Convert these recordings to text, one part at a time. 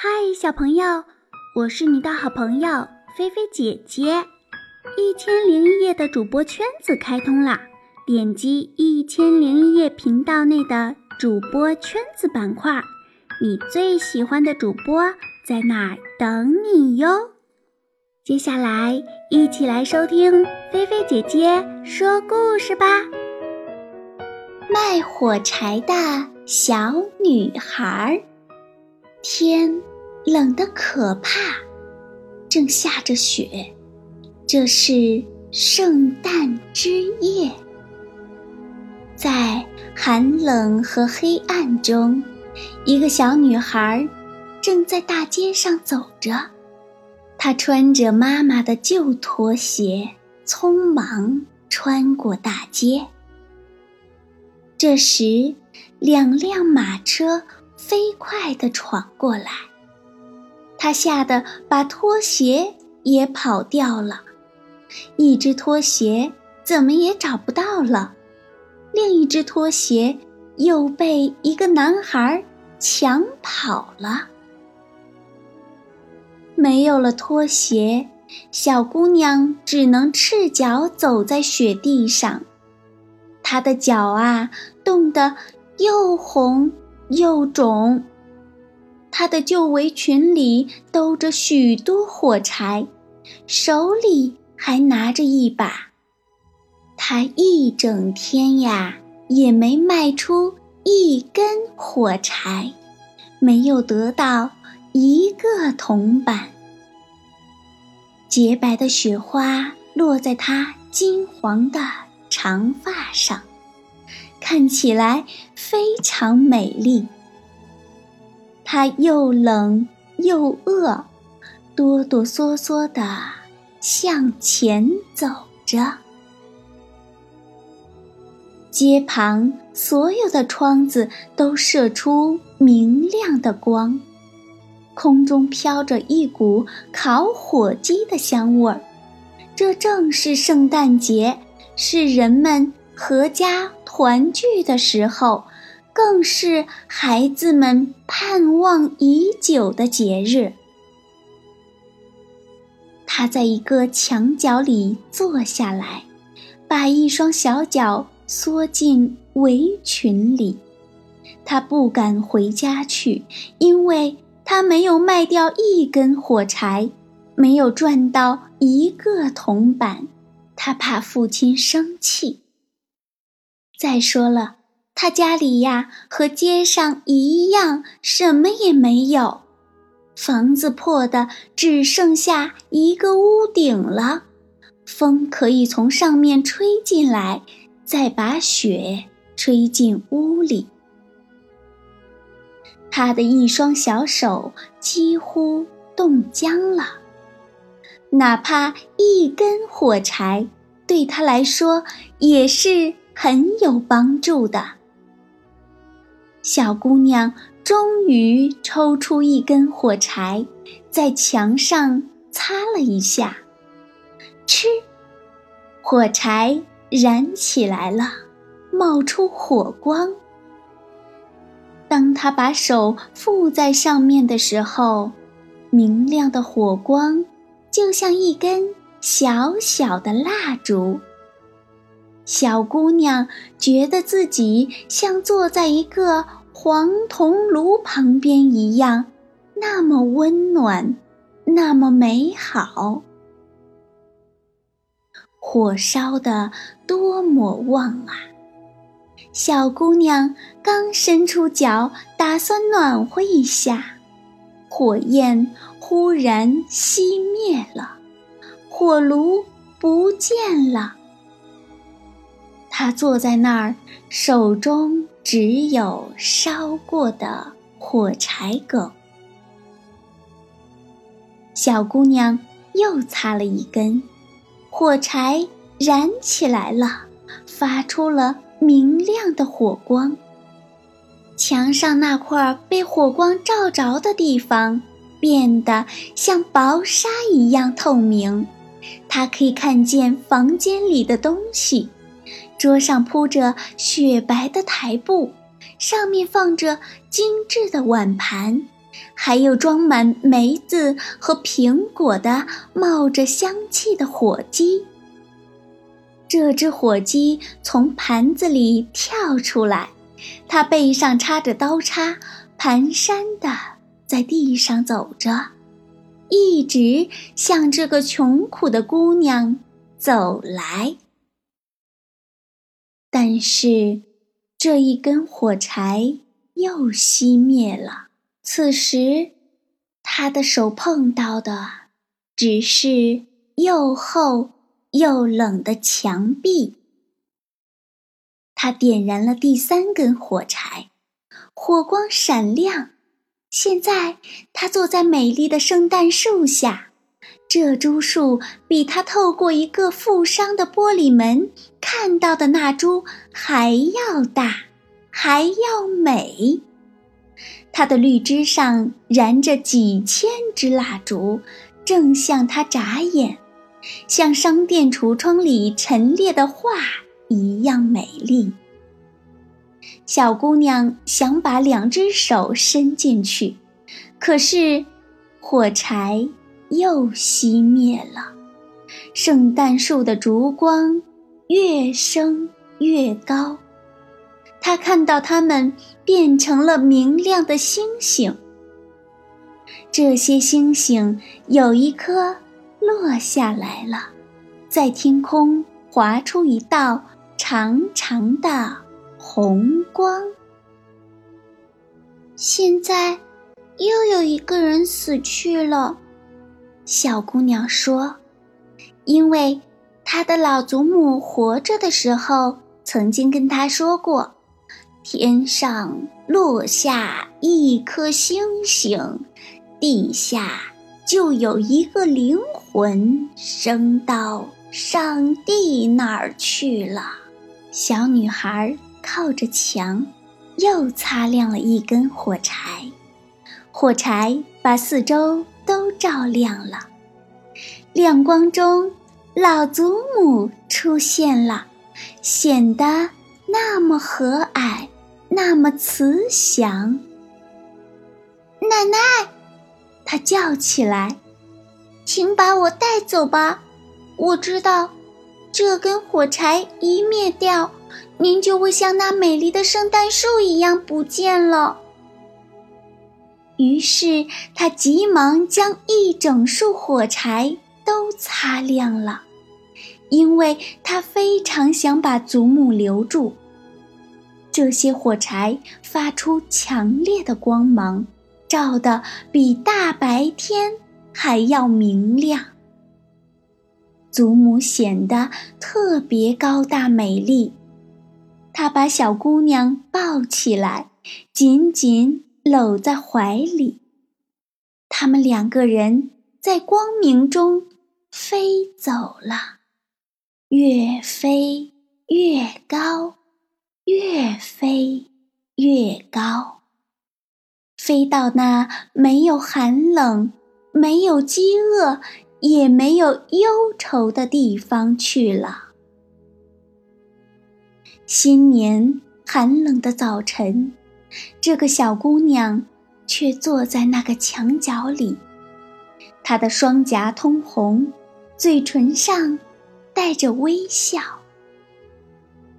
嗨，小朋友，我是你的好朋友菲菲姐姐。一千零一夜的主播圈子开通啦！点击一千零一夜频道内的主播圈子板块，你最喜欢的主播在那儿等你哟。接下来，一起来收听菲菲姐姐说故事吧。卖火柴的小女孩，天。冷得可怕，正下着雪。这是圣诞之夜，在寒冷和黑暗中，一个小女孩正在大街上走着。她穿着妈妈的旧拖鞋，匆忙穿过大街。这时，两辆马车飞快地闯过来。他吓得把拖鞋也跑掉了，一只拖鞋怎么也找不到了，另一只拖鞋又被一个男孩抢跑了。没有了拖鞋，小姑娘只能赤脚走在雪地上，她的脚啊冻得又红又肿。她的旧围裙里兜着许多火柴，手里还拿着一把。她一整天呀也没卖出一根火柴，没有得到一个铜板。洁白的雪花落在她金黄的长发上，看起来非常美丽。他又冷又饿，哆哆嗦嗦地向前走着。街旁所有的窗子都射出明亮的光，空中飘着一股烤火鸡的香味儿。这正是圣诞节，是人们阖家团聚的时候。更是孩子们盼望已久的节日。他在一个墙角里坐下来，把一双小脚缩进围裙里。他不敢回家去，因为他没有卖掉一根火柴，没有赚到一个铜板。他怕父亲生气。再说了。他家里呀，和街上一样，什么也没有，房子破的只剩下一个屋顶了，风可以从上面吹进来，再把雪吹进屋里。他的一双小手几乎冻僵了，哪怕一根火柴，对他来说也是很有帮助的。小姑娘终于抽出一根火柴，在墙上擦了一下，吃，火柴燃起来了，冒出火光。当她把手附在上面的时候，明亮的火光就像一根小小的蜡烛。小姑娘觉得自己像坐在一个黄铜炉旁边一样，那么温暖，那么美好。火烧的多么旺啊！小姑娘刚伸出脚，打算暖和一下，火焰忽然熄灭了，火炉不见了。她坐在那儿，手中只有烧过的火柴梗。小姑娘又擦了一根，火柴燃起来了，发出了明亮的火光。墙上那块被火光照着的地方变得像薄纱一样透明，她可以看见房间里的东西。桌上铺着雪白的台布，上面放着精致的碗盘，还有装满梅子和苹果的冒着香气的火鸡。这只火鸡从盘子里跳出来，它背上插着刀叉，蹒跚的在地上走着，一直向这个穷苦的姑娘走来。但是，这一根火柴又熄灭了。此时，他的手碰到的只是又厚。又冷的墙壁。他点燃了第三根火柴，火光闪亮。现在他坐在美丽的圣诞树下，这株树比他透过一个富商的玻璃门看到的那株还要大，还要美。它的绿枝上燃着几千支蜡烛，正向他眨眼。像商店橱窗里陈列的画一样美丽。小姑娘想把两只手伸进去，可是火柴又熄灭了。圣诞树的烛光越升越高，他看到它们变成了明亮的星星。这些星星有一颗。落下来了，在天空划出一道长长的红光。现在又有一个人死去了，小姑娘说：“因为她的老祖母活着的时候，曾经跟她说过，天上落下一颗星星，地下。”就有一个灵魂升到上帝那儿去了。小女孩靠着墙，又擦亮了一根火柴，火柴把四周都照亮了。亮光中，老祖母出现了，显得那么和蔼，那么慈祥。奶奶。他叫起来：“请把我带走吧！我知道，这根火柴一灭掉，您就会像那美丽的圣诞树一样不见了。”于是他急忙将一整束火柴都擦亮了，因为他非常想把祖母留住。这些火柴发出强烈的光芒。照得比大白天还要明亮。祖母显得特别高大美丽，她把小姑娘抱起来，紧紧搂在怀里。他们两个人在光明中飞走了，越飞越高，越飞越高。飞到那没有寒冷、没有饥饿、也没有忧愁的地方去了。新年寒冷的早晨，这个小姑娘却坐在那个墙角里，她的双颊通红，嘴唇上带着微笑。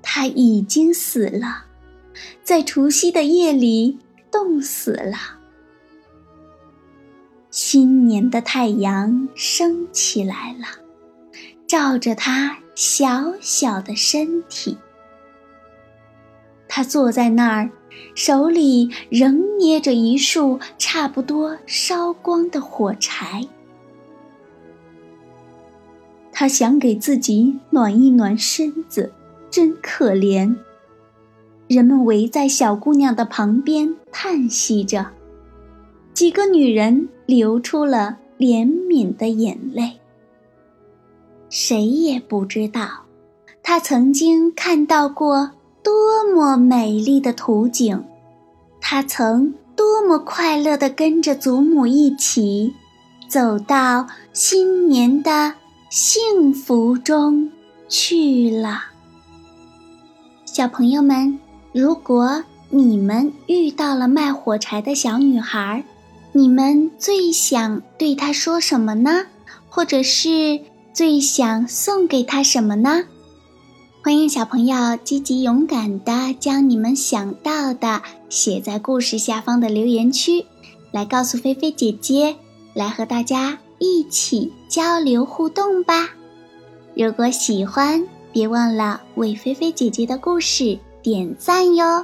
她已经死了，在除夕的夜里。冻死了。新年的太阳升起来了，照着她小小的身体。他坐在那儿，手里仍捏着一束差不多烧光的火柴。他想给自己暖一暖身子，真可怜。人们围在小姑娘的旁边，叹息着。几个女人流出了怜悯的眼泪。谁也不知道，她曾经看到过多么美丽的图景，她曾多么快乐地跟着祖母一起，走到新年的幸福中去了。小朋友们。如果你们遇到了卖火柴的小女孩，你们最想对她说什么呢？或者是最想送给她什么呢？欢迎小朋友积极勇敢的将你们想到的写在故事下方的留言区，来告诉菲菲姐姐，来和大家一起交流互动吧。如果喜欢，别忘了为菲菲姐姐的故事点赞哟。